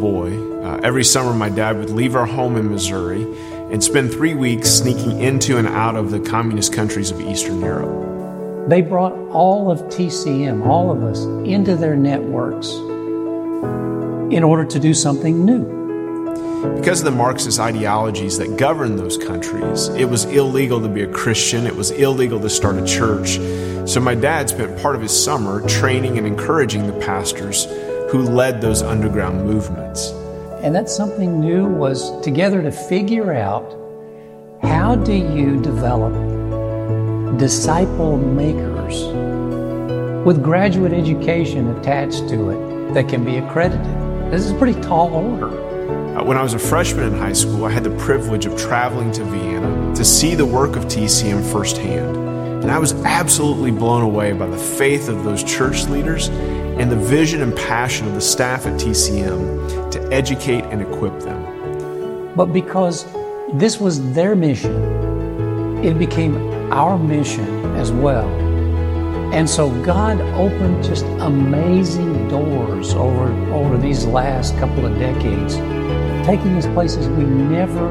boy, uh, every summer my dad would leave our home in Missouri and spend three weeks sneaking into and out of the communist countries of Eastern Europe. They brought all of TCM, all of us, into their networks in order to do something new. Because of the Marxist ideologies that governed those countries, it was illegal to be a Christian, it was illegal to start a church. So my dad spent part of his summer training and encouraging the pastors who led those underground movements. And that something new was together to figure out how do you develop disciple makers with graduate education attached to it that can be accredited. This is a pretty tall order. Uh, when I was a freshman in high school, I had the privilege of traveling to Vienna to see the work of TCM firsthand. And I was absolutely blown away by the faith of those church leaders and the vision and passion of the staff at TCM to educate and equip them. But because this was their mission, it became our mission as well. And so God opened just amazing doors over, over these last couple of decades, taking us places we never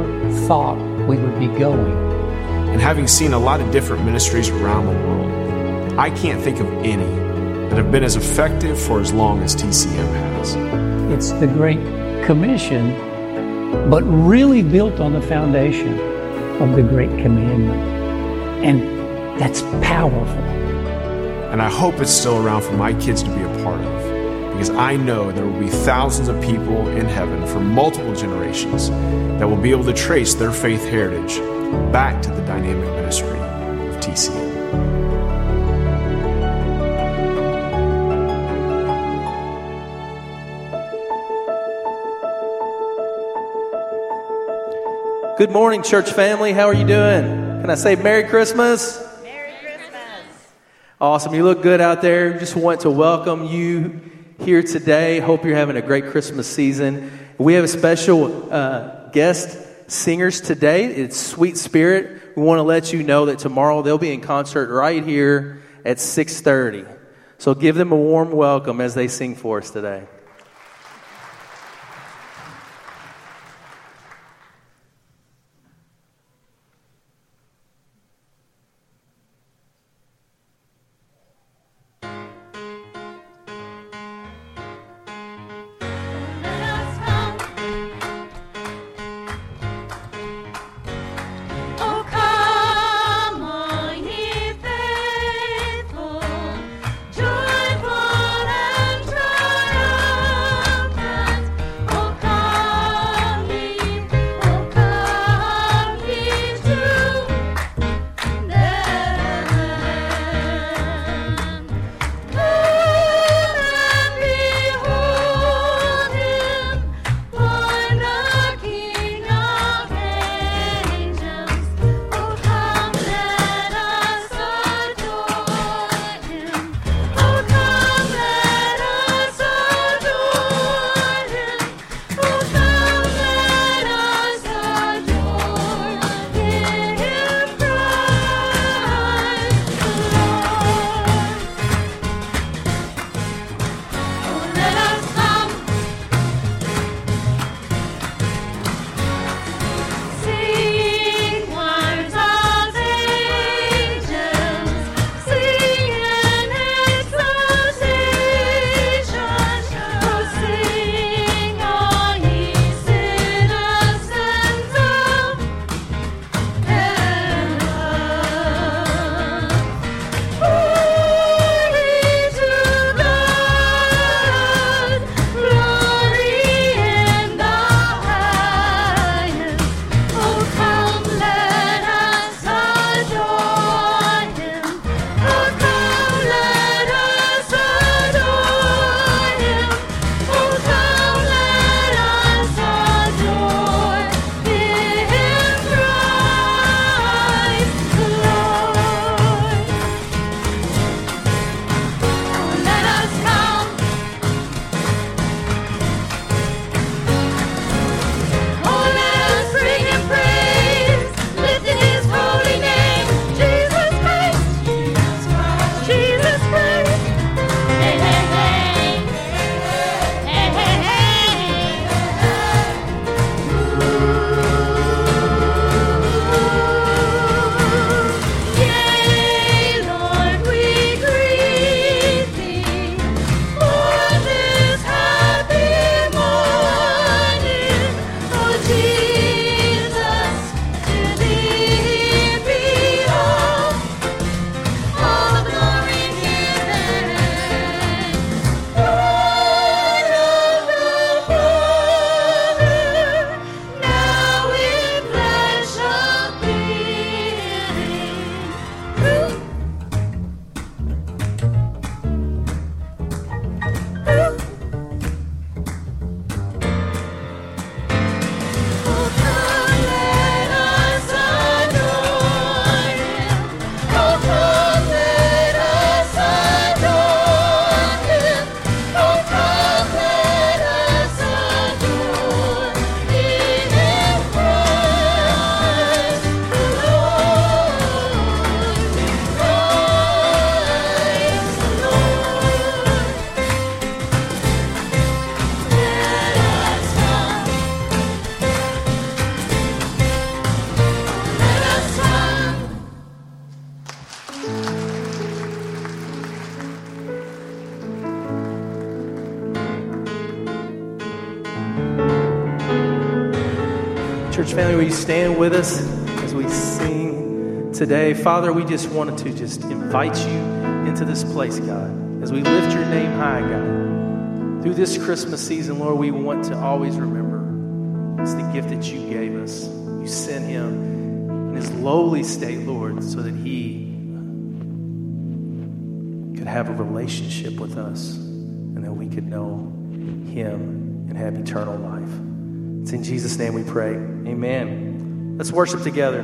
thought we would be going. And having seen a lot of different ministries around the world, I can't think of any that have been as effective for as long as TCM has. It's the Great Commission, but really built on the foundation of the Great Commandment. And that's powerful. And I hope it's still around for my kids to be a part of. Because I know there will be thousands of people in heaven for multiple generations that will be able to trace their faith heritage back to the dynamic ministry of TCM. Good morning, church family. How are you doing? Can I say Merry Christmas? Merry Christmas. Awesome. You look good out there. Just want to welcome you here today. Hope you're having a great Christmas season. We have a special uh, guest singers today. It's Sweet Spirit. We want to let you know that tomorrow they'll be in concert right here at 6:30. So give them a warm welcome as they sing for us today. you stand with us as we sing today? Father, we just wanted to just invite you into this place, God, as we lift your name high, God. Through this Christmas season, Lord, we want to always remember it's the gift that you gave us. You sent him in his lowly state, Lord, so that he could have a relationship with us and that we could know him and have eternal life. It's in Jesus' name we pray. Amen. Let's worship together.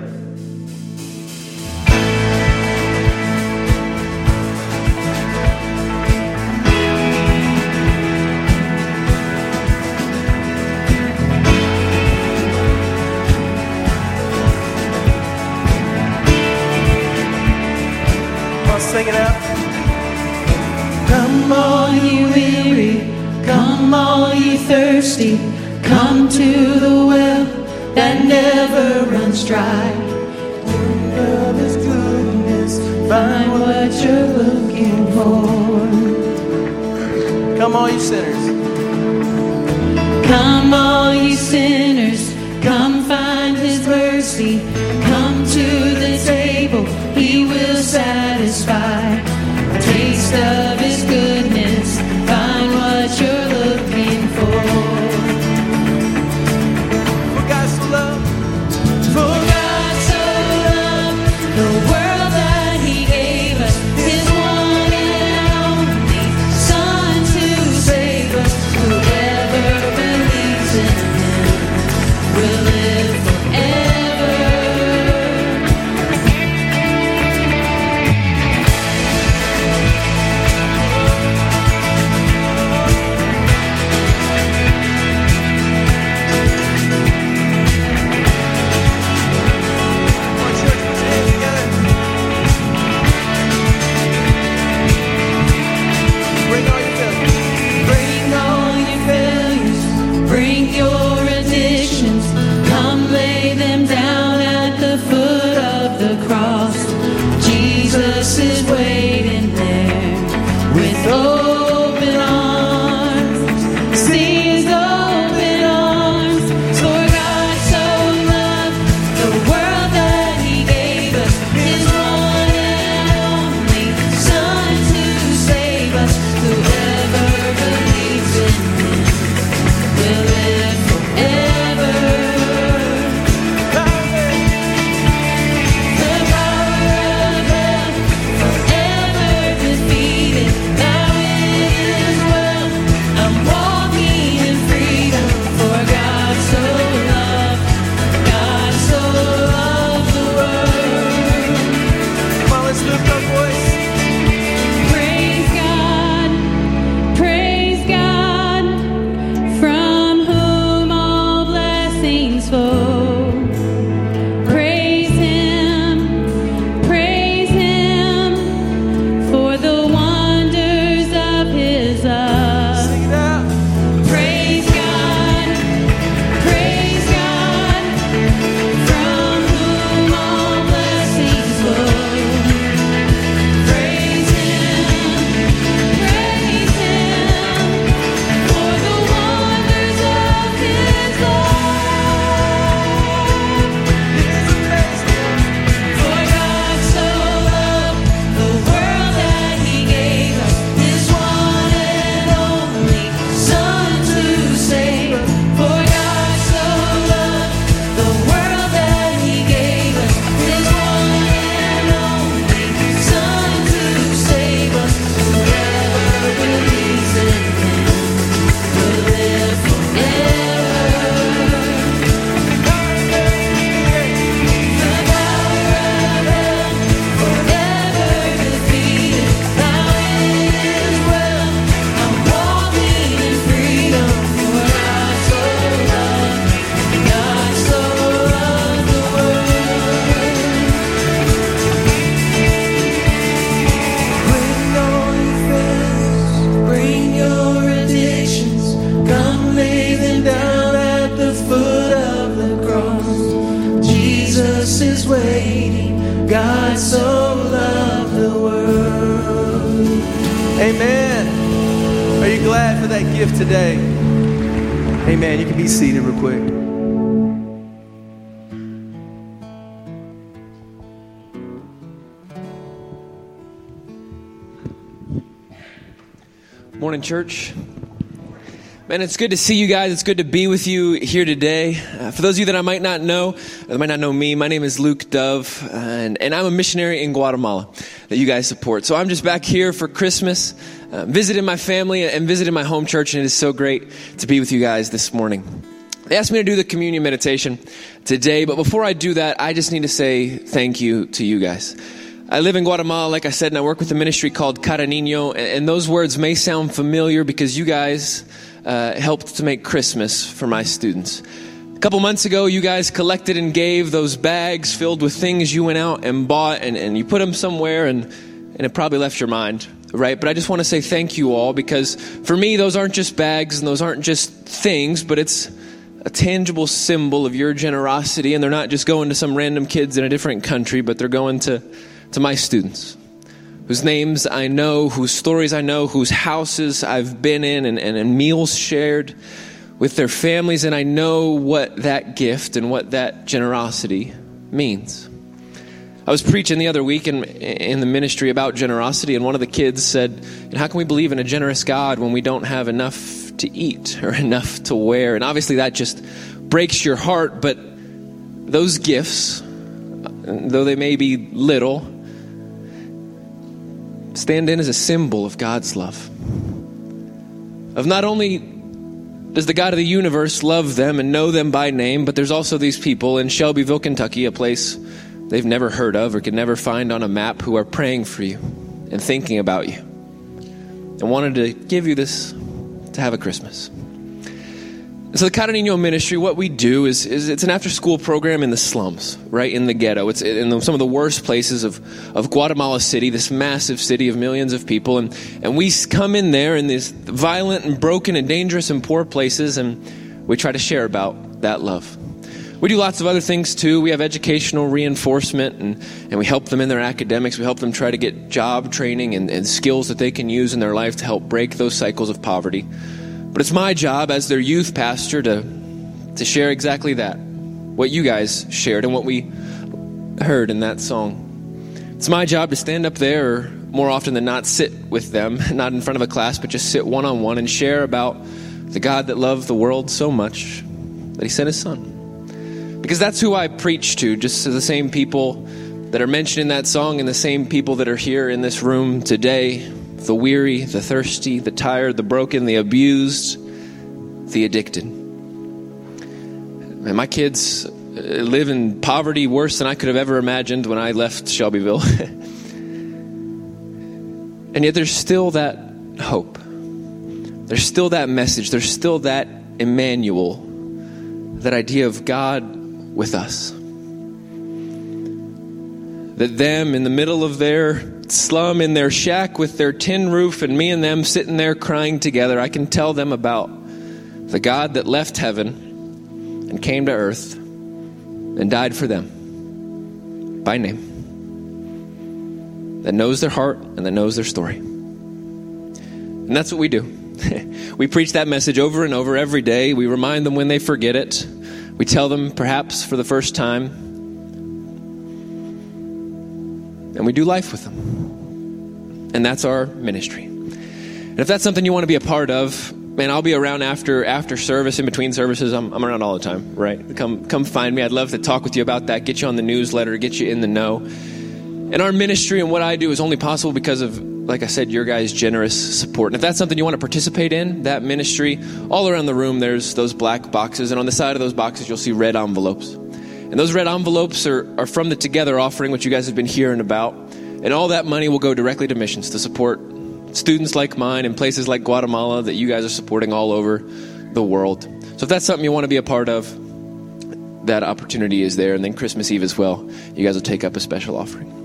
sing it out. Come all ye weary, come all ye thirsty. Come to the well that never runs dry. Drink of His goodness, find what you're looking for. Come, all you sinners. Come, all you sinners, come find His mercy. Come to the table, He will satisfy. Taste of can be seated real quick. Morning, church. Man, it's good to see you guys. It's good to be with you here today. Uh, for those of you that I might not know, uh, that might not know me, my name is Luke Dove, uh, and, and I'm a missionary in Guatemala that you guys support. So I'm just back here for Christmas uh, visiting my family and visiting my home church, and it is so great to be with you guys this morning. They asked me to do the communion meditation today, but before I do that, I just need to say thank you to you guys. I live in Guatemala, like I said, and I work with a ministry called Caranino, and, and those words may sound familiar because you guys uh, helped to make Christmas for my students. A couple months ago, you guys collected and gave those bags filled with things you went out and bought, and, and you put them somewhere, and, and it probably left your mind, right? But I just want to say thank you all because for me, those aren't just bags and those aren't just things, but it's a tangible symbol of your generosity, and they're not just going to some random kids in a different country, but they're going to, to my students whose names I know, whose stories I know, whose houses I've been in and, and, and, meals shared with their families, and I know what that gift and what that generosity means. I was preaching the other week in, in the ministry about generosity, and one of the kids said, How can we believe in a generous God when we don't have enough to eat or enough to wear? And obviously, that just breaks your heart, but those gifts, though they may be little, stand in as a symbol of God's love. Of not only does the God of the universe love them and know them by name, but there's also these people in Shelbyville, Kentucky, a place they've never heard of or could never find on a map, who are praying for you and thinking about you and wanted to give you this to have a Christmas. So the Niño ministry, what we do is, is it's an after-school program in the slums, right in the ghetto. It's in the, some of the worst places of, of Guatemala City, this massive city of millions of people, and and we come in there in these violent and broken and dangerous and poor places, and we try to share about that love. We do lots of other things too. We have educational reinforcement, and, and we help them in their academics. We help them try to get job training and, and skills that they can use in their life to help break those cycles of poverty. But it's my job as their youth pastor to, to share exactly that. What you guys shared and what we heard in that song. It's my job to stand up there, or more often than not, sit with them, not in front of a class, but just sit one on one and share about the God that loved the world so much that he sent his son. Because that's who I preach to, just to the same people that are mentioned in that song and the same people that are here in this room today the weary, the thirsty, the tired, the broken, the abused, the addicted. And my kids uh, live in poverty worse than I could have ever imagined when I left Shelbyville. and yet there's still that hope. There's still that message. There's still that Emmanuel, that idea of God with us. That them in the middle of their slum in their shack with their tin roof and me and them sitting there crying together, I can tell them about the God that left heaven and came to earth and died for them by name, that knows their heart and that knows their story. And that's what we do. we preach that message over and over every day. We remind them when they forget it. We tell them perhaps for the first time and we do life with them. And that's our ministry. And if that's something you want to be a part of, man, I'll be around after after service, in between services. I'm, I'm around all the time, right? Come come find me. I'd love to talk with you about that, get you on the newsletter, get you in the know. And our ministry and what I do is only possible because of, like I said, your guys' generous support. And if that's something you want to participate in, that ministry, all around the room, there's those black boxes. And on the side of those boxes, you'll see red envelopes. And those red envelopes are, are from the Together offering, which you guys have been hearing about. And all that money will go directly to missions to support students like mine in places like Guatemala that you guys are supporting all over the world. So if that's something you want to be a part of, that opportunity is there. And then Christmas Eve as well, you guys will take up a special offering.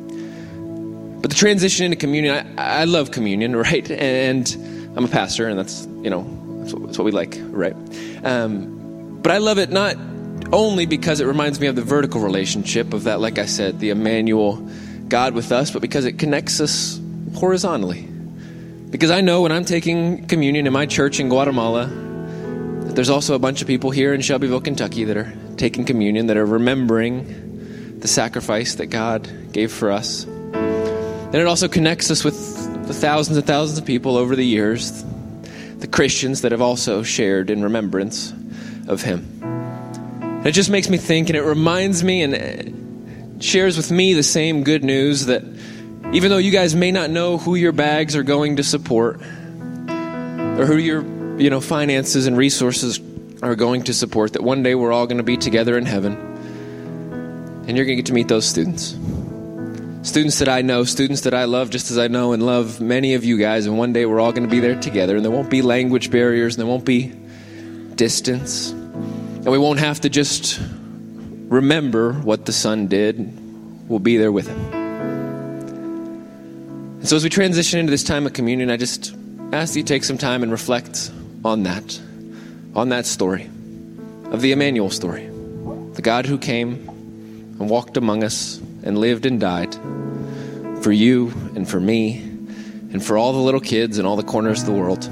But the transition into communion, I, I love communion, right? And I'm a pastor, and that's, you know, that's what, that's what we like, right? Um, but I love it not only because it reminds me of the vertical relationship of that, like I said, the Emmanuel God with us, but because it connects us horizontally. Because I know when I'm taking communion in my church in Guatemala, that there's also a bunch of people here in Shelbyville, Kentucky that are taking communion, that are remembering the sacrifice that God gave for us. And it also connects us with the thousands and thousands of people over the years the Christians that have also shared in remembrance of him. And it just makes me think, and it reminds me and shares with me the same good news that even though you guys may not know who your bags are going to support, or who your you know finances and resources are going to support, that one day we're all going to be together in heaven, and you're going to get to meet those students. Students that I know, students that I love, just as I know and love many of you guys, and one day we're all going to be there together, and there won't be language barriers, and there won't be distance, and we won't have to just remember what the Son did. We'll be there with Him. And so, as we transition into this time of communion, I just ask that you take some time and reflect on that, on that story of the Emmanuel story, the God who came and walked among us and lived and died for you and for me and for all the little kids in all the corners of the world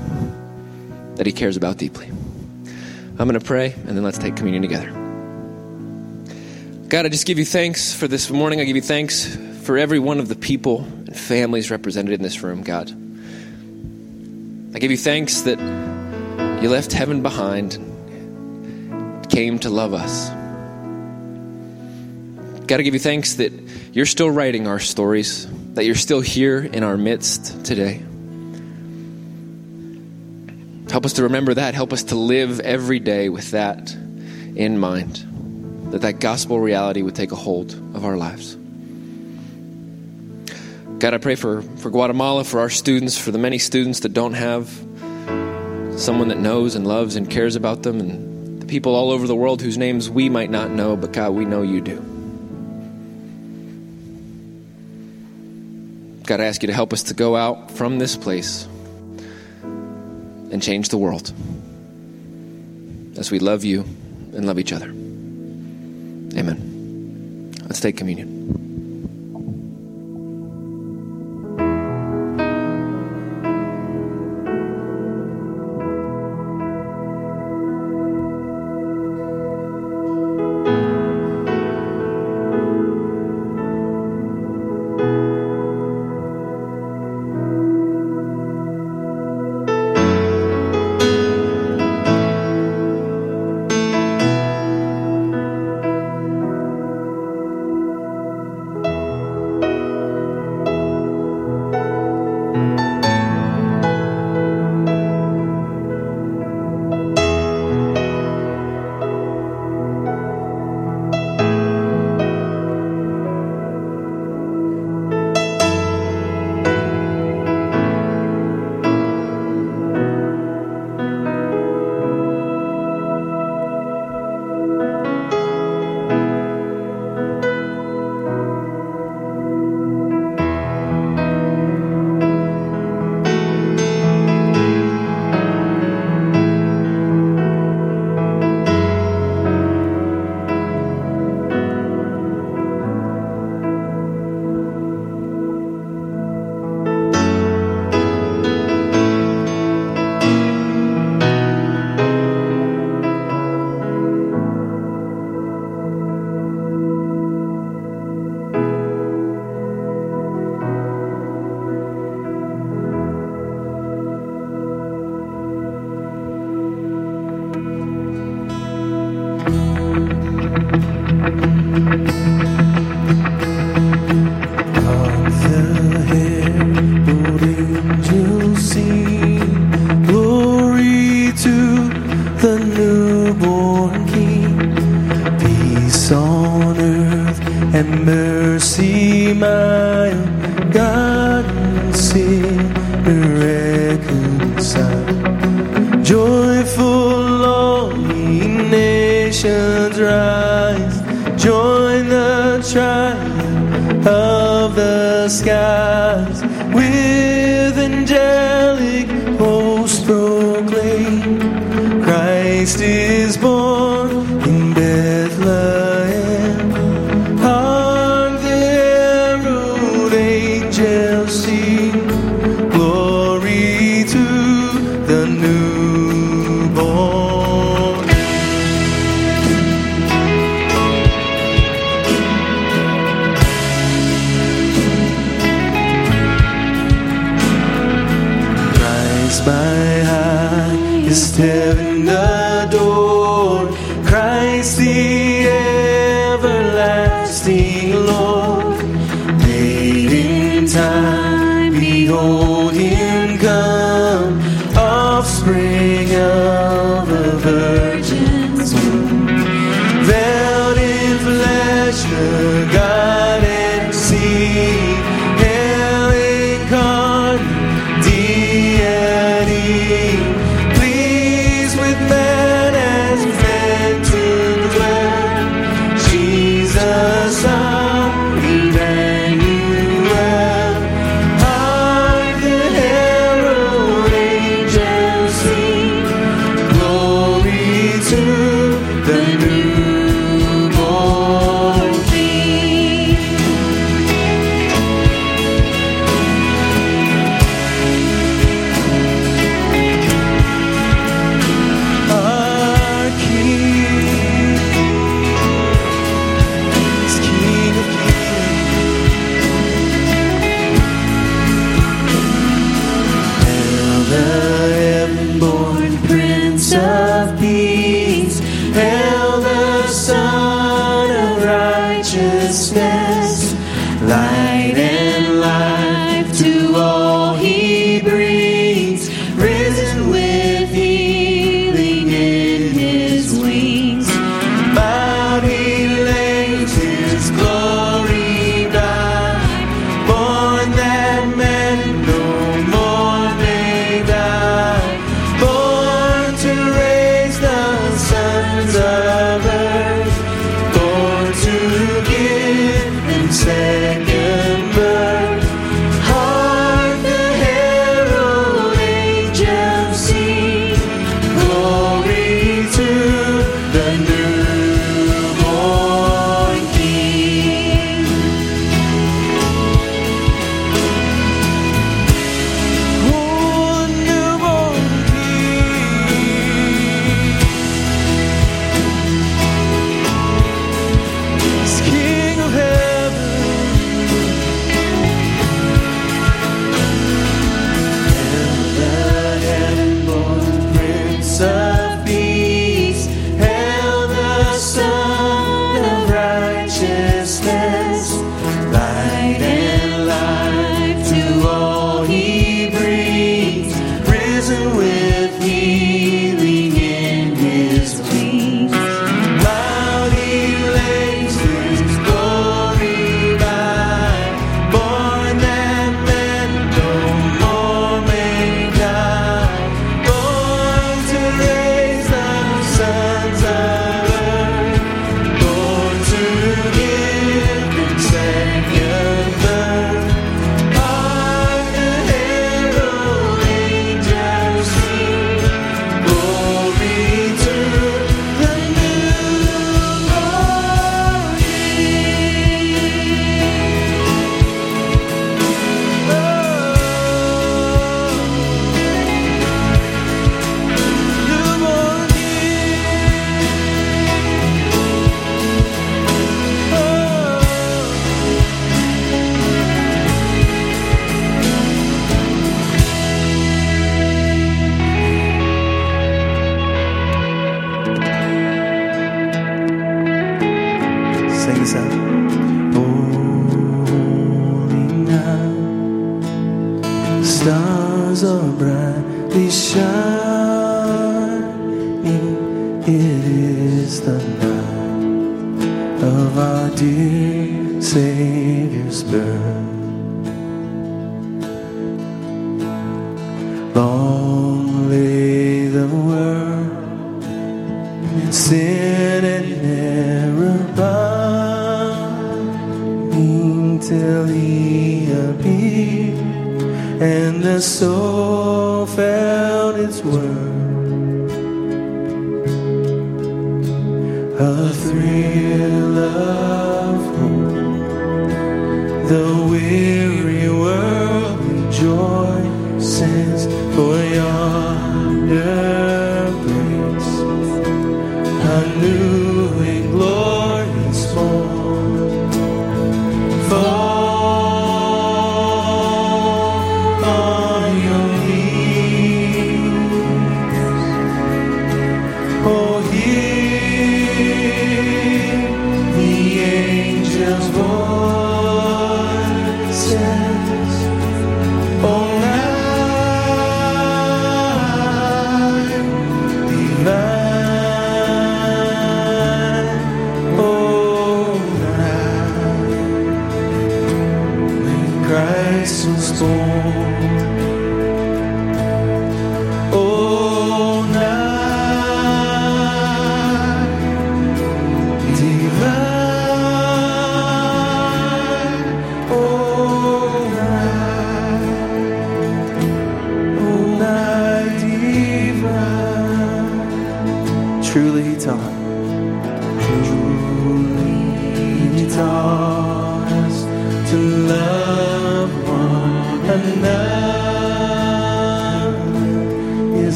that He cares about deeply. I'm going to pray and then let's take communion together. God, I just give you thanks for this morning. I give you thanks for every one of the people and families represented in this room, God. I give you thanks that you left heaven behind, came to love us. God, I give you thanks that you're still writing our stories, that you're still here in our midst today. Help us to remember that. Help us to live every day with that in mind, that that gospel reality would take a hold of our lives. God, I pray for, for Guatemala, for our students, for the many students that don't have someone that knows and loves and cares about them, and the people all over the world whose names we might not know, but God, we know you do. God, I ask you to help us to go out from this place and change the world as we love you and love each other. Amen. Let's take communion.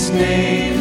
His name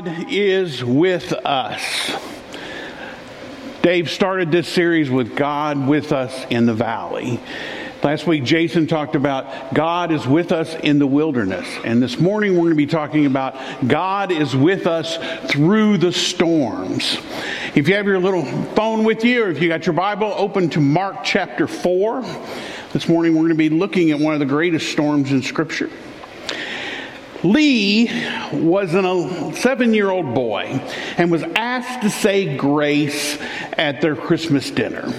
God is with us. Dave started this series with God with us in the valley. Last week, Jason talked about God is with us in the wilderness. And this morning, we're going to be talking about God is with us through the storms. If you have your little phone with you, or if you got your Bible, open to Mark chapter 4. This morning, we're going to be looking at one of the greatest storms in Scripture. Lee was a seven year old boy and was asked to say grace at their Christmas dinner.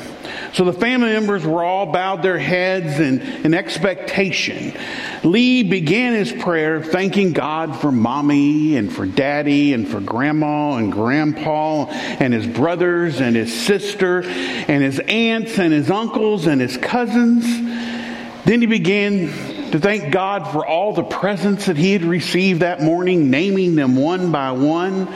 So the family members were all bowed their heads in, in expectation. Lee began his prayer thanking God for mommy and for daddy and for grandma and grandpa and his brothers and his sister and his aunts and his uncles and his cousins. Then he began to thank God for all the presents that he had received that morning, naming them one by one.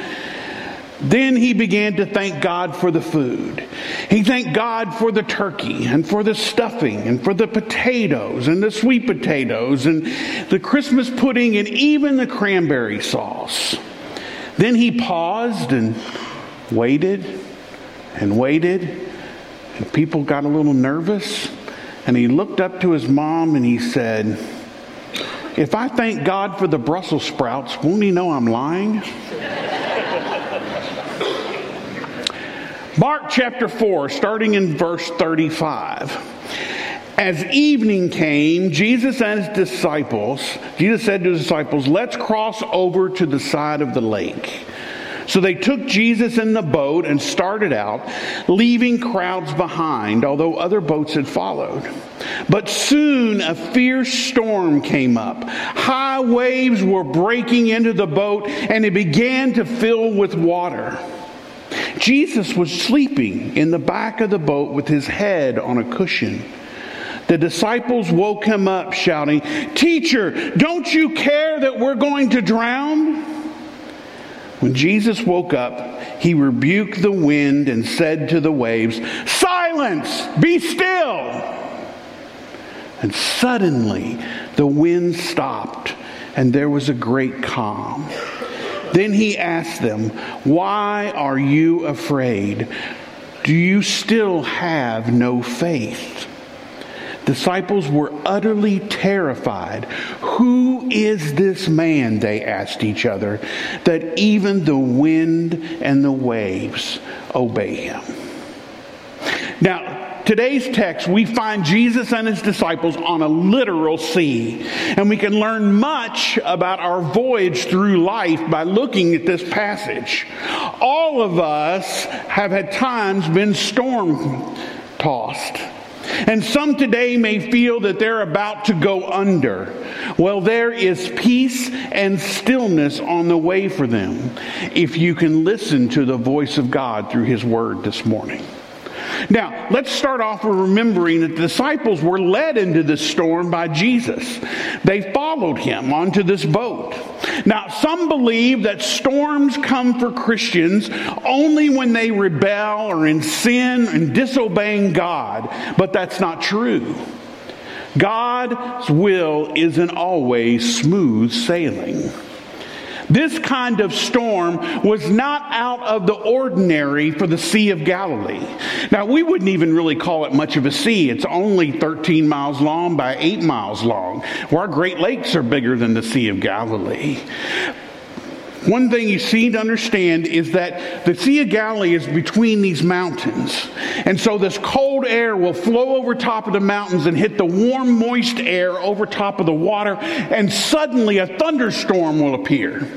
Then he began to thank God for the food. He thanked God for the turkey and for the stuffing and for the potatoes and the sweet potatoes and the Christmas pudding and even the cranberry sauce. Then he paused and waited and waited, and people got a little nervous. And he looked up to his mom and he said, If I thank God for the Brussels sprouts, won't he know I'm lying? Mark chapter 4, starting in verse 35. As evening came, Jesus and his disciples, Jesus said to his disciples, Let's cross over to the side of the lake. So they took Jesus in the boat and started out, leaving crowds behind, although other boats had followed. But soon a fierce storm came up. High waves were breaking into the boat, and it began to fill with water. Jesus was sleeping in the back of the boat with his head on a cushion. The disciples woke him up, shouting, Teacher, don't you care that we're going to drown? When Jesus woke up, he rebuked the wind and said to the waves, Silence, be still. And suddenly the wind stopped, and there was a great calm. Then he asked them, Why are you afraid? Do you still have no faith? Disciples were utterly terrified. Who is this man, they asked each other, that even the wind and the waves obey him? Now, today's text, we find Jesus and his disciples on a literal sea. And we can learn much about our voyage through life by looking at this passage. All of us have at times been storm tossed. And some today may feel that they're about to go under. Well, there is peace and stillness on the way for them if you can listen to the voice of God through His Word this morning. Now, let's start off with remembering that the disciples were led into this storm by Jesus. They followed him onto this boat. Now, some believe that storms come for Christians only when they rebel or in sin and disobeying God, but that's not true. God's will isn't always smooth sailing. This kind of storm was not out of the ordinary for the Sea of Galilee. Now, we wouldn't even really call it much of a sea. It's only 13 miles long by 8 miles long, our Great Lakes are bigger than the Sea of Galilee. One thing you seem to understand is that the Sea of Galilee is between these mountains. And so this cold air will flow over top of the mountains and hit the warm, moist air over top of the water, and suddenly a thunderstorm will appear.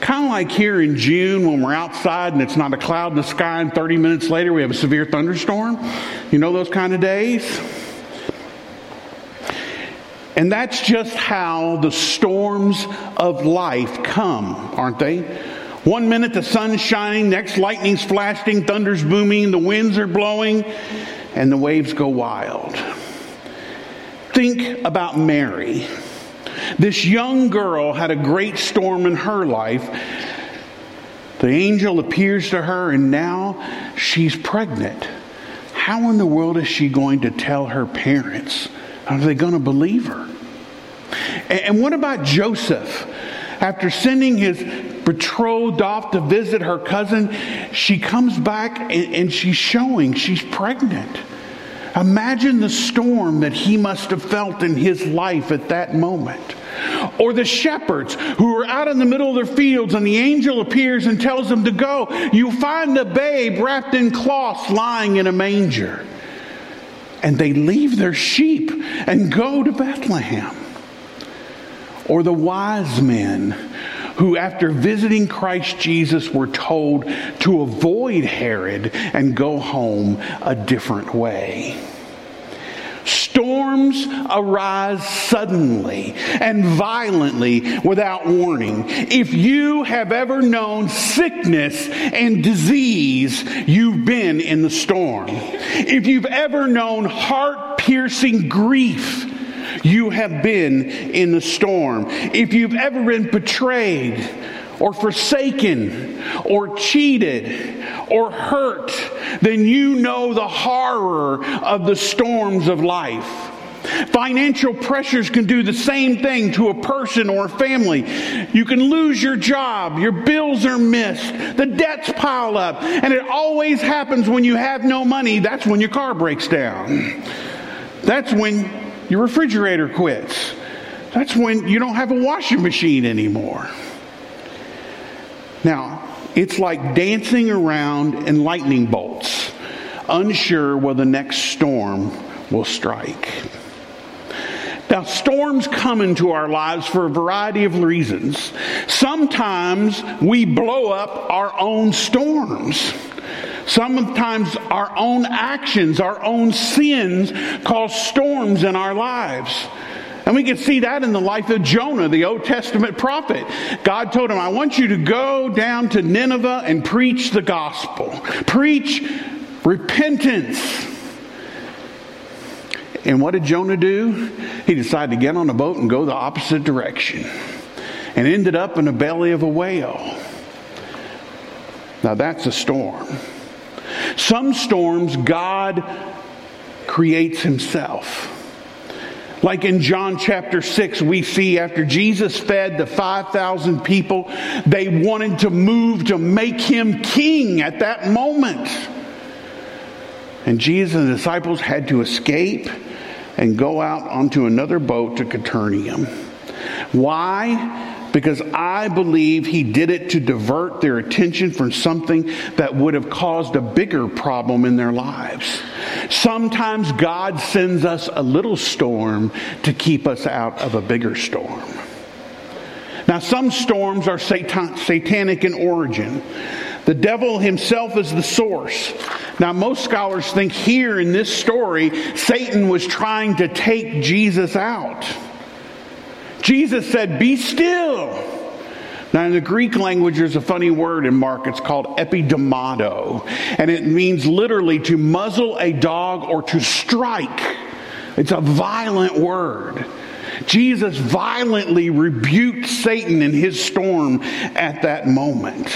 Kind of like here in June when we're outside and it's not a cloud in the sky, and 30 minutes later we have a severe thunderstorm. You know those kind of days? And that's just how the storms of life come, aren't they? One minute the sun's shining, next lightning's flashing, thunder's booming, the winds are blowing, and the waves go wild. Think about Mary. This young girl had a great storm in her life. The angel appears to her, and now she's pregnant. How in the world is she going to tell her parents? Are they going to believe her? And what about Joseph? After sending his betrothed off to visit her cousin, she comes back and, she's showing she's pregnant. Imagine the storm that he must have felt in his life at that moment. Or the shepherds who are out in the middle of their fields and the angel appears and tells them to go. You find the babe wrapped in cloths lying in a manger. And they leave their sheep and go to Bethlehem. Or the wise men who, after visiting Christ Jesus, were told to avoid Herod and go home a different way. Storms arise suddenly and violently without warning. If you have ever known sickness and disease, you've been in the storm. If you've ever known heart piercing grief, you have been in the storm. If you've ever been betrayed, or forsaken, or cheated, or hurt, then you know the horror of the storms of life. Financial pressures can do the same thing to a person or a family. You can lose your job, your bills are missed, the debts pile up, and it always happens when you have no money. That's when your car breaks down. That's when your refrigerator quits. That's when you don't have a washing machine anymore. Now, it's like dancing around in lightning bolts, unsure where the next storm will strike. Now, storms come into our lives for a variety of reasons. Sometimes we blow up our own storms. Sometimes our own actions, our own sins cause storms in our lives. And we can see that in the life of Jonah, the Old Testament prophet. God told him, I want you to go down to Nineveh and preach the gospel. Preach repentance. And what did Jonah do? He decided to get on a boat and go the opposite direction and ended up in the belly of a whale. Now that's a storm. Some storms God creates himself. Like in John chapter 6, we see after Jesus fed the 5,000 people, they wanted to move to make him king at that moment. And Jesus and the disciples had to escape and go out onto another boat to Capernaum. Why? Because I believe he did it to divert their attention from something that would have caused a bigger problem in their lives. Sometimes God sends us a little storm to keep us out of a bigger storm. Now, some storms are satan- satanic in origin. The devil himself is the source. Now, most scholars think here in this story, Satan was trying to take Jesus out. Jesus said, Be still. Now, in the Greek language, there's a funny word in Mark. It's called epidemado, and it means literally to muzzle a dog or to strike. It's a violent word. Jesus violently rebuked Satan in his storm at that moment.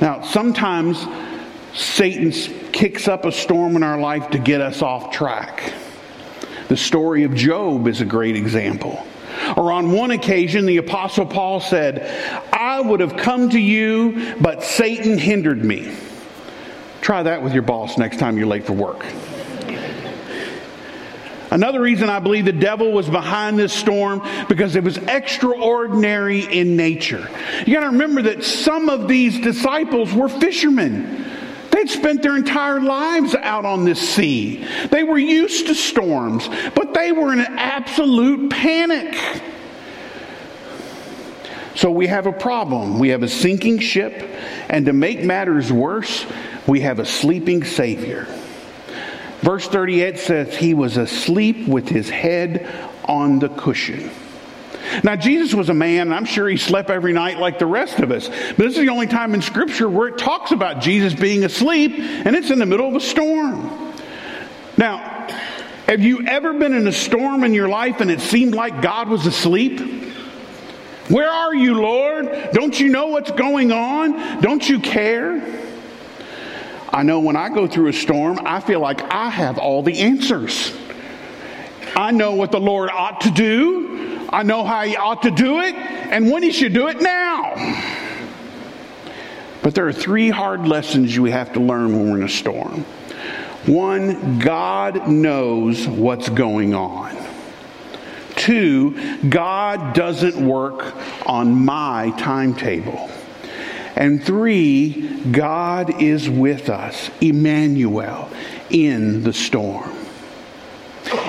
Now, sometimes Satan kicks up a storm in our life to get us off track. The story of Job is a great example. Or on one occasion, the Apostle Paul said, I would have come to you, but Satan hindered me. Try that with your boss next time you're late for work. Another reason I believe the devil was behind this storm because it was extraordinary in nature. You got to remember that some of these disciples were fishermen. They'd spent their entire lives out on this sea. They were used to storms, but they were in an absolute panic. So we have a problem. We have a sinking ship, and to make matters worse, we have a sleeping Savior. Verse 38 says, He was asleep with his head on the cushion. Now, Jesus was a man, and I'm sure he slept every night like the rest of us. But this is the only time in Scripture where it talks about Jesus being asleep, and it's in the middle of a storm. Now, have you ever been in a storm in your life and it seemed like God was asleep? Where are you, Lord? Don't you know what's going on? Don't you care? I know when I go through a storm, I feel like I have all the answers. I know what the Lord ought to do. I know how He ought to do it, And when he should do it now. But there are three hard lessons we have to learn when we're in a storm. One, God knows what's going on. Two, God doesn't work on my timetable. And three, God is with us, Emmanuel, in the storm.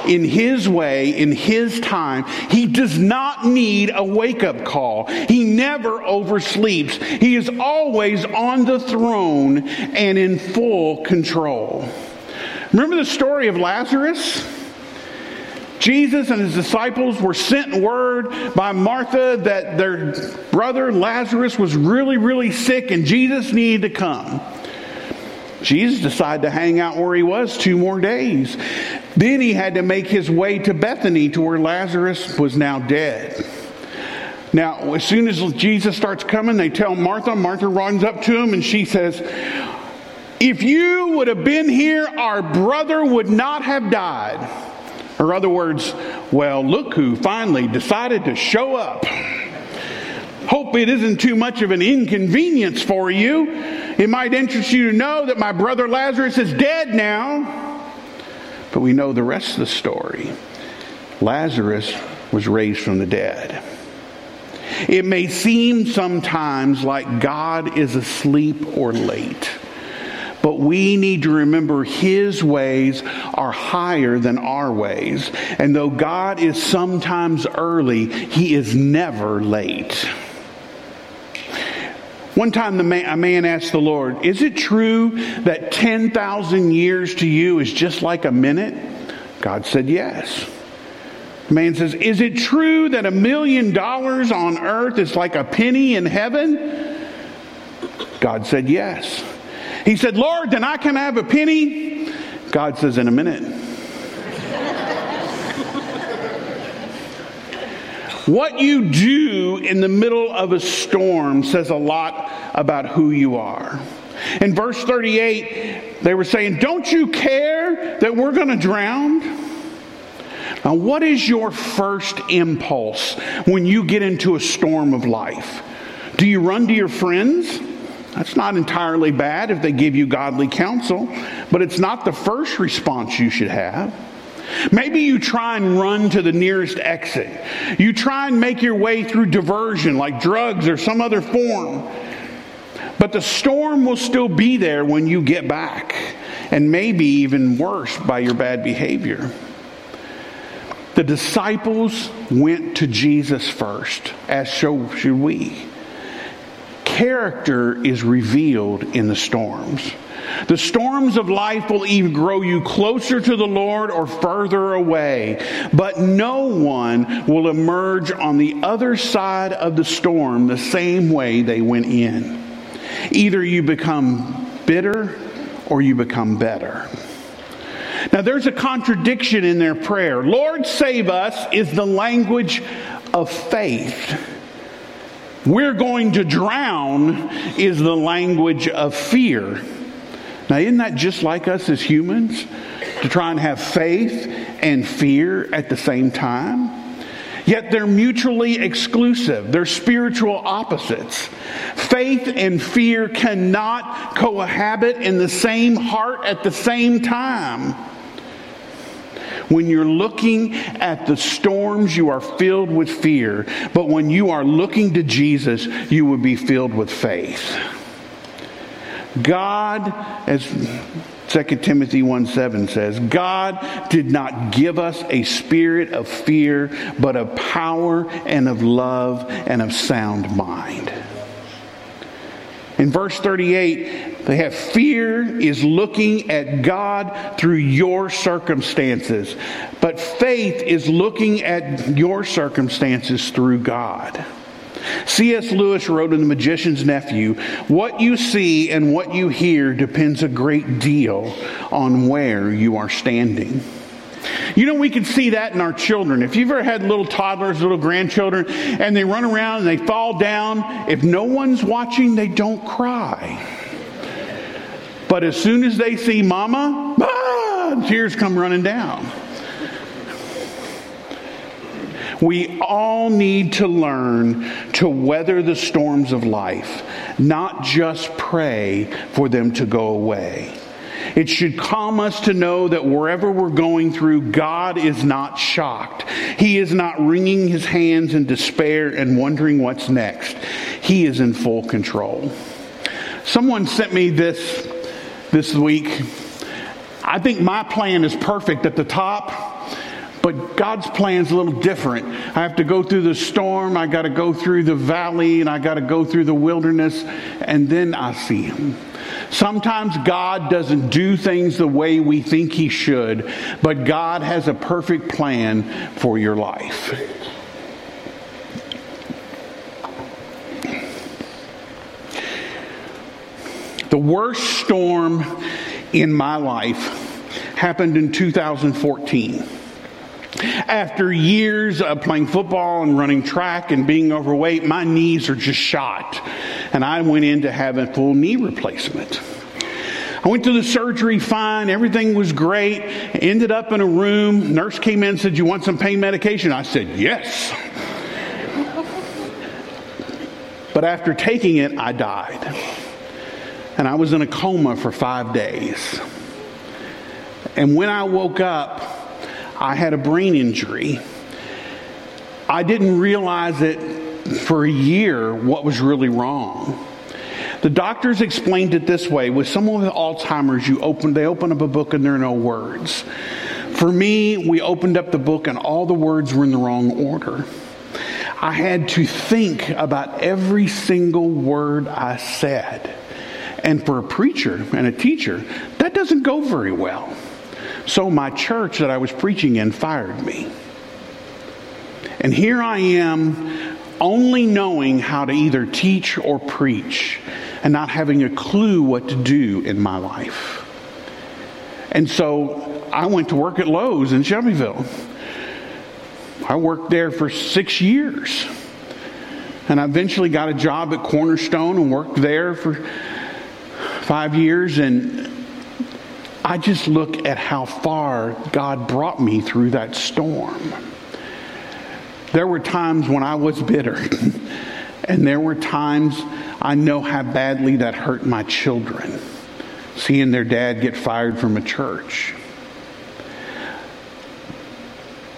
In His way, in His time, He does not need a wake up call. He never oversleeps. He is always on the throne and in full control. Remember the story of Lazarus? Jesus and his disciples were sent word by Martha that their brother Lazarus was really, really sick and Jesus needed to come. Jesus decided to hang out where he was two more days. Then he had to make his way to Bethany to where Lazarus was now dead. Now, as soon as Jesus starts coming, they tell Martha. Martha runs up to him and she says, If you would have been here, our brother would not have died. Or other words, well, look who finally decided to show up. Hope it isn't too much of an inconvenience for you. It might interest you to know that my brother Lazarus is dead now. But we know the rest of the story. Lazarus was raised from the dead. It may seem sometimes like God is asleep or late. But we need to remember His ways are higher than our ways. And though God is sometimes early, He is never late. One time man, a man asked the Lord, Is it true that 10,000 years to you is just like a minute? God said, Yes. The man says, Is it true that a million dollars on earth is like a penny in heaven? God said, Yes. He said, Lord, then I can have a penny? God says, In a minute. What you do in the middle of a storm says a lot about who you are. In verse 38, they were saying, Don't you care that we're going to drown? Now, what is your first impulse when you get into a storm of life? Do you run to your friends? That's not entirely bad if they give you godly counsel, but it's not the first response you should have. Maybe you try and run to the nearest exit. You try and make your way through diversion like drugs or some other form. But the storm will still be there when you get back, and maybe even worse by your bad behavior. The disciples went to Jesus first, as so should we character is revealed in the storms. The storms of life will either grow you closer to the Lord or further away, but no one will emerge on the other side of the storm the same way they went in. Either you become bitter or you become better. Now, there's a contradiction in their prayer. Lord, save us is the language of faith. We're going to drown is the language of fear. Now, isn't that just like us as humans? To try and have faith and fear at the same time? Yet they're mutually exclusive. They're spiritual opposites. Faith and fear cannot cohabit in the same heart at the same time. When you're looking at the storms, you are filled with fear. But when you are looking to Jesus, you will be filled with faith. God, as 2 Timothy 1 7 says, God did not give us a spirit of fear, but of power and of love and of sound mind. In verse 38, they have fear is looking at God through your circumstances, but faith is looking at your circumstances through God. C.S. Lewis wrote in The Magician's Nephew What you see and what you hear depends a great deal on where you are standing. You know, we can see that in our children. If you've ever had little toddlers, little grandchildren, and they run around and they fall down, if no one's watching, they don't cry. But as soon as they see mama, ah, tears come running down. We all need to learn to weather the storms of life, not just pray for them to go away. It should calm us to know that wherever we're going through, God is not shocked. He is not wringing his hands in despair and wondering what's next. He is in full control. Someone sent me this this week. I think my plan is perfect at the top. But God's plan's a little different. I have to go through the storm, I got to go through the valley, and I got to go through the wilderness, and then I see Him. Sometimes God doesn't do things the way we think He should, but God has a perfect plan for your life. The worst storm in my life happened in 2014. After years of playing football and running track and being overweight, my knees are just shot. And I went in to have a full knee replacement. I went to the surgery fine. Everything was great. Ended up in a room. Nurse came in and said, You want some pain medication? I said, Yes. But after taking it, I died. And I was in a coma for five days. And when I woke up, I had a brain injury. I didn't realize it for a year what was really wrong. The doctors explained it this way with someone with Alzheimer's, you open, they open up a book and there are no words. For me, we opened up the book and all the words were in the wrong order. I had to think about every single word I said. And for a preacher and a teacher, that doesn't go very well. So my church that I was preaching in fired me. And here I am, only knowing how to either teach or preach, and not having a clue what to do in my life. And so I went to work at Lowe's in Shelbyville. I worked there for six years. And I eventually got a job at Cornerstone and worked there for five years. And I just look at how far God brought me through that storm. There were times when I was bitter, and there were times I know how badly that hurt my children, seeing their dad get fired from a church.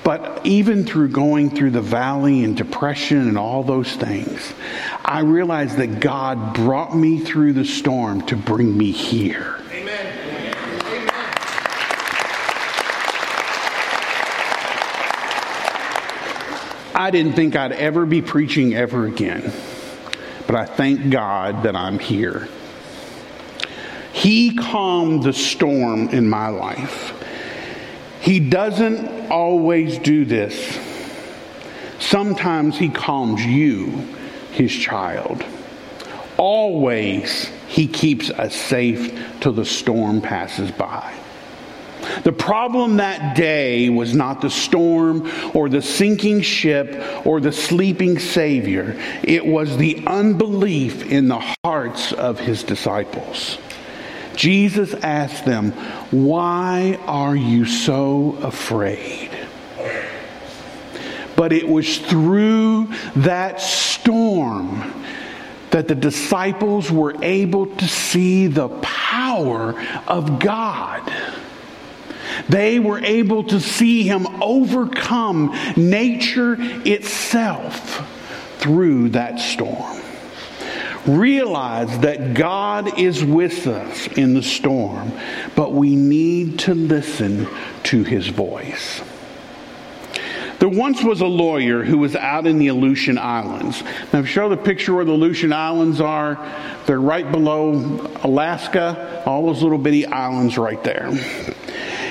But even through going through the valley and depression and all those things, I realized that God brought me through the storm to bring me here. I didn't think I'd ever be preaching ever again, but I thank God that I'm here. He calmed the storm in my life. He doesn't always do this. Sometimes He calms you, His child. Always He keeps us safe till the storm passes by. The problem that day was not the storm or the sinking ship or the sleeping Savior. It was the unbelief in the hearts of his disciples. Jesus asked them, Why are you so afraid? But it was through that storm that the disciples were able to see the power of God. They were able to see him overcome nature itself through that storm. Realize that God is with us in the storm, but we need to listen to his voice. There once was a lawyer who was out in the Aleutian Islands. Now, if you show the picture where the Aleutian Islands are, they're right below Alaska, all those little bitty islands right there.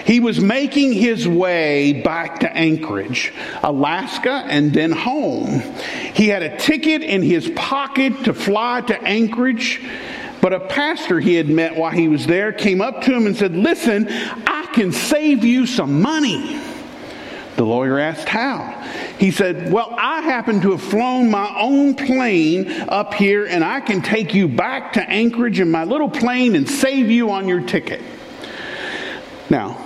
He was making his way back to Anchorage, Alaska, and then home. He had a ticket in his pocket to fly to Anchorage, but a pastor he had met while he was there came up to him and said, Listen, I can save you some money. The lawyer asked how. He said, Well, I happen to have flown my own plane up here, and I can take you back to Anchorage in my little plane and save you on your ticket. Now,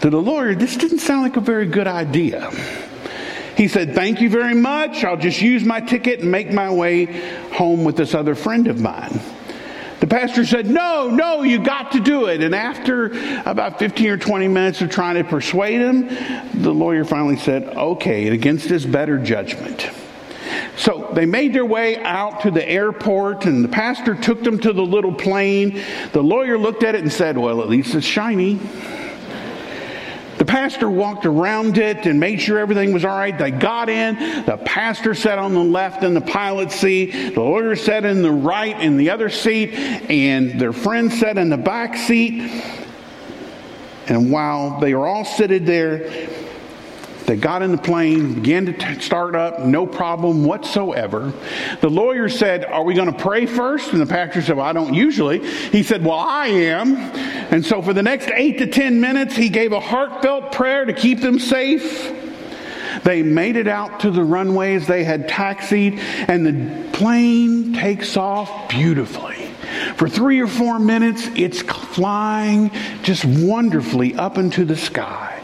to the lawyer, this didn't sound like a very good idea. He said, Thank you very much. I'll just use my ticket and make my way home with this other friend of mine. The pastor said, No, no, you got to do it. And after about 15 or 20 minutes of trying to persuade him, the lawyer finally said, Okay, against his better judgment. So they made their way out to the airport, and the pastor took them to the little plane. The lawyer looked at it and said, Well, at least it's shiny. Pastor walked around it and made sure everything was all right. They got in. The pastor sat on the left in the pilot seat. The lawyer sat in the right in the other seat. And their friend sat in the back seat. And while they were all seated there, they got in the plane, began to t- start up, no problem whatsoever. The lawyer said, Are we going to pray first? And the pastor said, Well, I don't usually. He said, Well, I am. And so for the next eight to ten minutes, he gave a heartfelt prayer to keep them safe. They made it out to the runways they had taxied, and the plane takes off beautifully. For three or four minutes, it's flying just wonderfully up into the sky.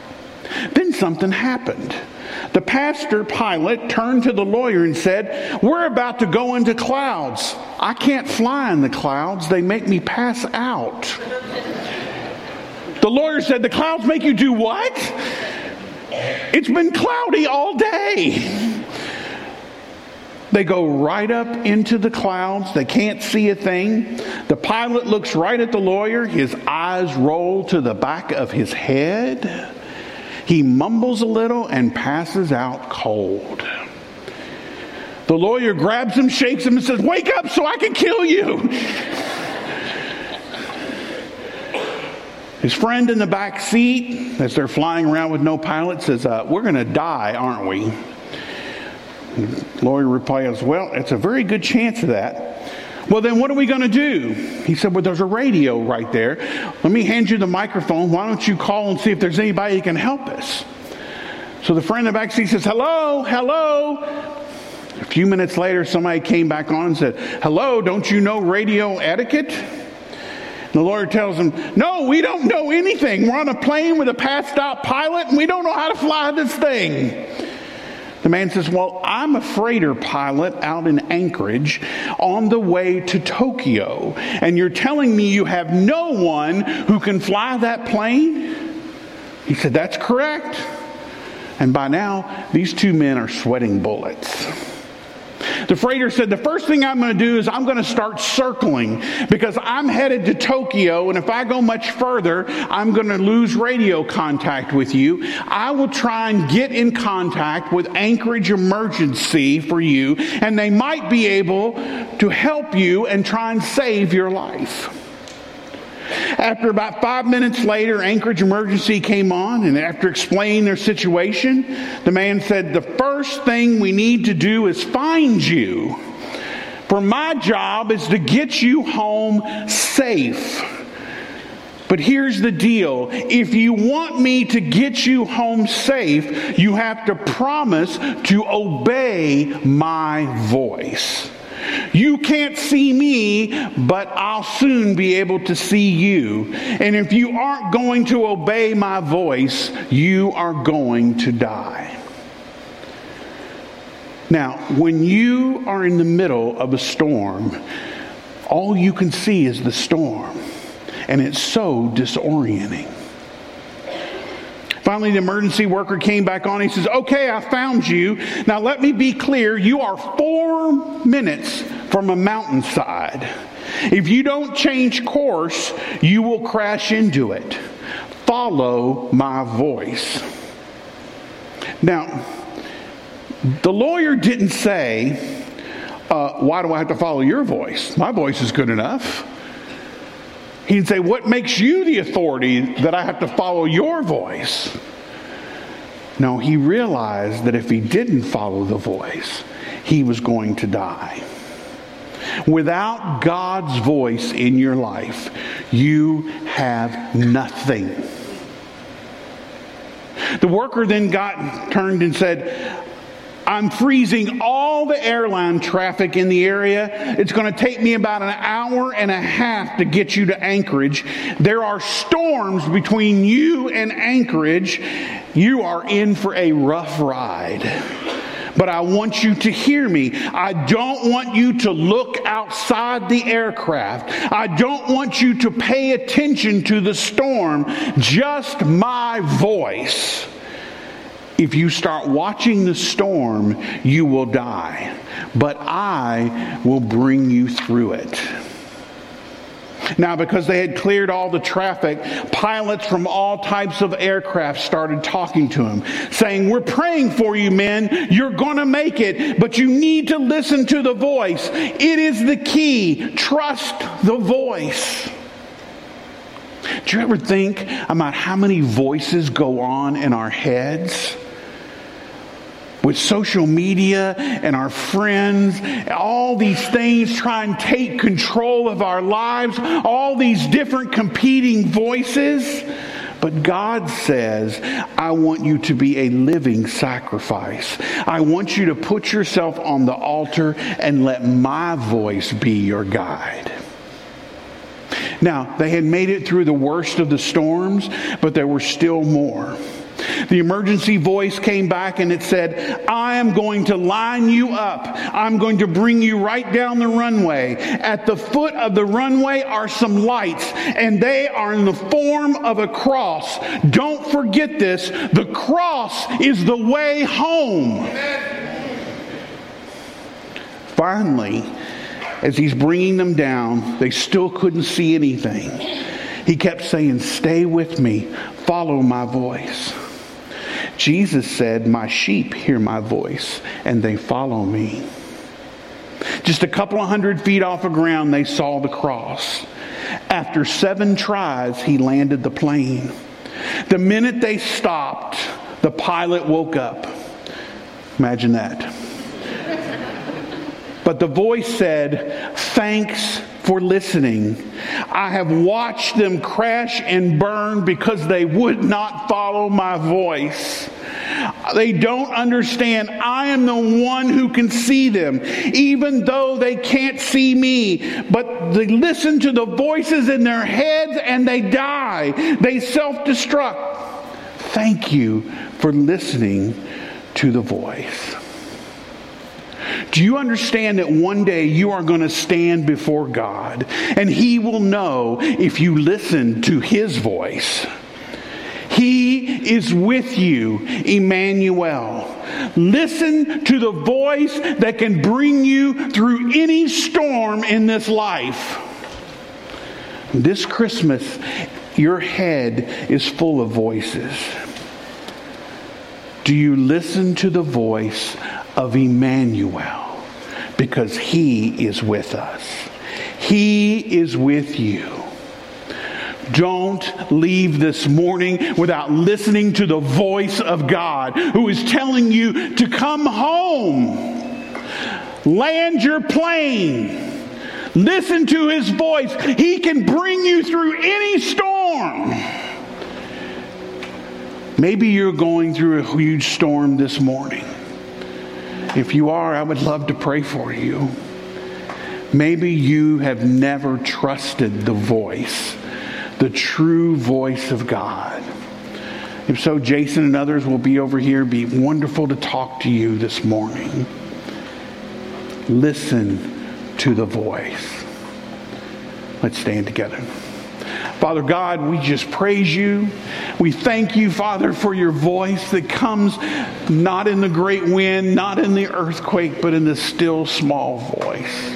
Something happened. The pastor pilot turned to the lawyer and said, We're about to go into clouds. I can't fly in the clouds, they make me pass out. The lawyer said, The clouds make you do what? It's been cloudy all day. They go right up into the clouds. They can't see a thing. The pilot looks right at the lawyer. His eyes roll to the back of his head. He mumbles a little and passes out cold. The lawyer grabs him, shakes him, and says, Wake up so I can kill you. His friend in the back seat, as they're flying around with no pilot, says, uh, We're going to die, aren't we? The lawyer replies, Well, it's a very good chance of that. Well, then what are we going to do? He said, Well, there's a radio right there. Let me hand you the microphone. Why don't you call and see if there's anybody who can help us? So the friend in the back seat says, Hello, hello. A few minutes later, somebody came back on and said, Hello, don't you know radio etiquette? The lawyer tells him, No, we don't know anything. We're on a plane with a passed out pilot and we don't know how to fly this thing. The man says, Well, I'm a freighter pilot out in Anchorage on the way to Tokyo, and you're telling me you have no one who can fly that plane? He said, That's correct. And by now, these two men are sweating bullets. The freighter said, The first thing I'm going to do is I'm going to start circling because I'm headed to Tokyo, and if I go much further, I'm going to lose radio contact with you. I will try and get in contact with Anchorage Emergency for you, and they might be able to help you and try and save your life. After about five minutes later, Anchorage Emergency came on, and after explaining their situation, the man said, The first thing we need to do is find you. For my job is to get you home safe. But here's the deal if you want me to get you home safe, you have to promise to obey my voice. You can't see me, but I'll soon be able to see you. And if you aren't going to obey my voice, you are going to die. Now, when you are in the middle of a storm, all you can see is the storm, and it's so disorienting. Finally, the emergency worker came back on. He says, Okay, I found you. Now, let me be clear. You are four minutes from a mountainside. If you don't change course, you will crash into it. Follow my voice. Now, the lawyer didn't say, uh, Why do I have to follow your voice? My voice is good enough. He'd say, What makes you the authority that I have to follow your voice? No, he realized that if he didn't follow the voice, he was going to die. Without God's voice in your life, you have nothing. The worker then got turned and said, I'm freezing all the airline traffic in the area. It's going to take me about an hour and a half to get you to Anchorage. There are storms between you and Anchorage. You are in for a rough ride. but I want you to hear me. I don't want you to look outside the aircraft. I don't want you to pay attention to the storm, just my voice. If you start watching the storm, you will die, but I will bring you through it. Now, because they had cleared all the traffic, pilots from all types of aircraft started talking to him, saying, We're praying for you, men. You're going to make it, but you need to listen to the voice. It is the key. Trust the voice. Do you ever think about how many voices go on in our heads? With social media and our friends, all these things try and take control of our lives, all these different competing voices. But God says, I want you to be a living sacrifice. I want you to put yourself on the altar and let my voice be your guide. Now, they had made it through the worst of the storms, but there were still more. The emergency voice came back and it said, I am going to line you up. I'm going to bring you right down the runway. At the foot of the runway are some lights, and they are in the form of a cross. Don't forget this the cross is the way home. Finally, as he's bringing them down, they still couldn't see anything. He kept saying, Stay with me, follow my voice. Jesus said, My sheep hear my voice, and they follow me. Just a couple of hundred feet off the ground, they saw the cross. After seven tries, he landed the plane. The minute they stopped, the pilot woke up. Imagine that. But the voice said, Thanks for listening. I have watched them crash and burn because they would not follow my voice. They don't understand. I am the one who can see them, even though they can't see me. But they listen to the voices in their heads and they die. They self destruct. Thank you for listening to the voice. Do you understand that one day you are going to stand before God and He will know if you listen to His voice? He is with you, Emmanuel. Listen to the voice that can bring you through any storm in this life. This Christmas, your head is full of voices. Do you listen to the voice of Emmanuel? Because he is with us. He is with you. Don't leave this morning without listening to the voice of God who is telling you to come home. Land your plane. Listen to his voice. He can bring you through any storm. Maybe you're going through a huge storm this morning. If you are, I would love to pray for you. Maybe you have never trusted the voice, the true voice of God. If so, Jason and others will be over here. Be wonderful to talk to you this morning. Listen to the voice. Let's stand together. Father God, we just praise you. We thank you, Father, for your voice that comes not in the great wind, not in the earthquake, but in the still small voice.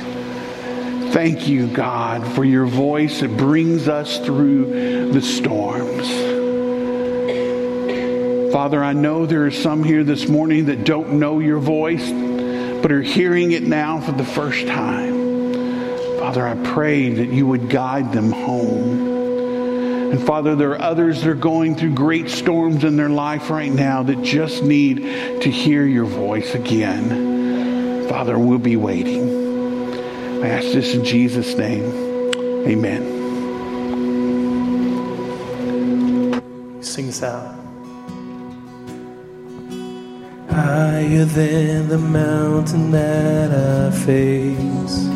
Thank you, God, for your voice that brings us through the storms. Father, I know there are some here this morning that don't know your voice, but are hearing it now for the first time. Father, I pray that you would guide them home. And Father, there are others that are going through great storms in their life right now that just need to hear your voice again. Father, we'll be waiting. I ask this in Jesus' name. Amen. Sing this out. Higher than the mountain that I face,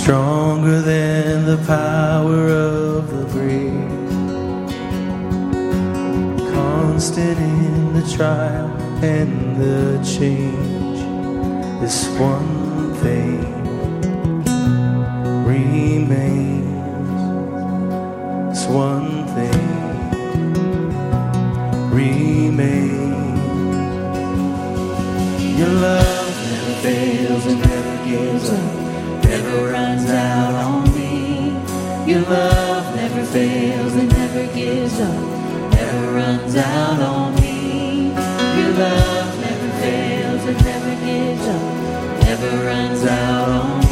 stronger than the power of constant in the trial and the change. This one thing remains. This one thing remains. Your love never fails and never gives up, never runs out on me. Your love never fails and never gives up, never fails and never gives up, never runs out on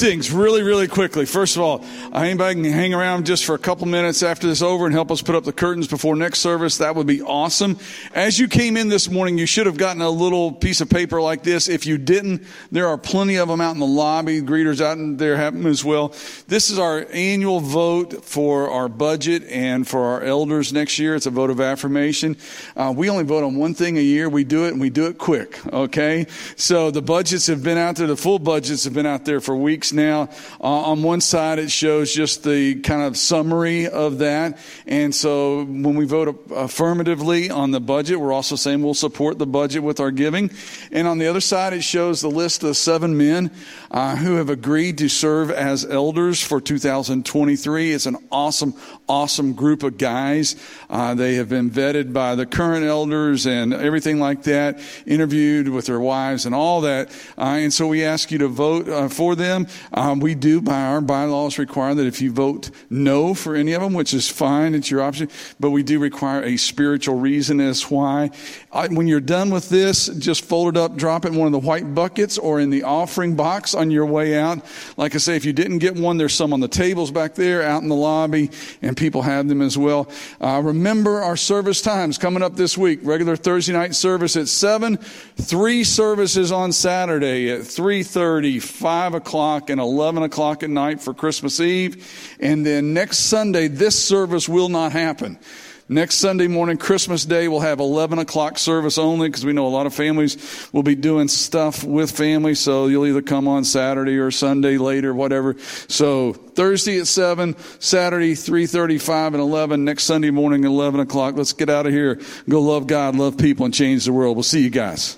things really, really quickly. First of all, anybody can hang around just for a couple minutes after this over and help us put up the curtains before next service. That would be awesome. As you came in this morning, you should have gotten a little piece of paper like this. If you didn't, there are plenty of them out in the lobby. Greeters out in there have them as well. This is our annual vote for our budget and for our elders next year. It's a vote of affirmation. Uh, we only vote on one thing a year. We do it and we do it quick. Okay. So the budgets have been out there. The full budgets have been out there for weeks now. Uh, on one side, it shows just the kind of summary of that. And so when we vote affirmatively on the budget, we're also saying we'll support the budget with our giving. And on the other side, it shows the list of seven men uh, who have agreed to serve as elders for 2023. It's an awesome, awesome group of guys. Uh, they have been vetted by the current elders and everything like that, interviewed with their wives and all that. Uh, and so we ask you to vote uh, for them. Um, we do, by our bylaws, require that if you vote no for any of them, which is fine, it's your option, but we do require a spiritual reason as why. I, when you're done with this, just fold it up, drop it in one of the white buckets or in the offering box on your way out. Like I say, if you didn't get one, there's some on the tables back there, out in the lobby, and people have them as well. Uh, remember our service times coming up this week. Regular Thursday night service at 7, three services on Saturday at 3.30, 5 o'clock, and 11 o'clock at night for Christmas Eve. And then next Sunday, this service will not happen. Next Sunday morning, Christmas Day, we'll have 11 o'clock service only because we know a lot of families will be doing stuff with family. So you'll either come on Saturday or Sunday later, whatever. So Thursday at 7, Saturday 3.35 and 11, next Sunday morning 11 o'clock. Let's get out of here. Go love God, love people, and change the world. We'll see you guys.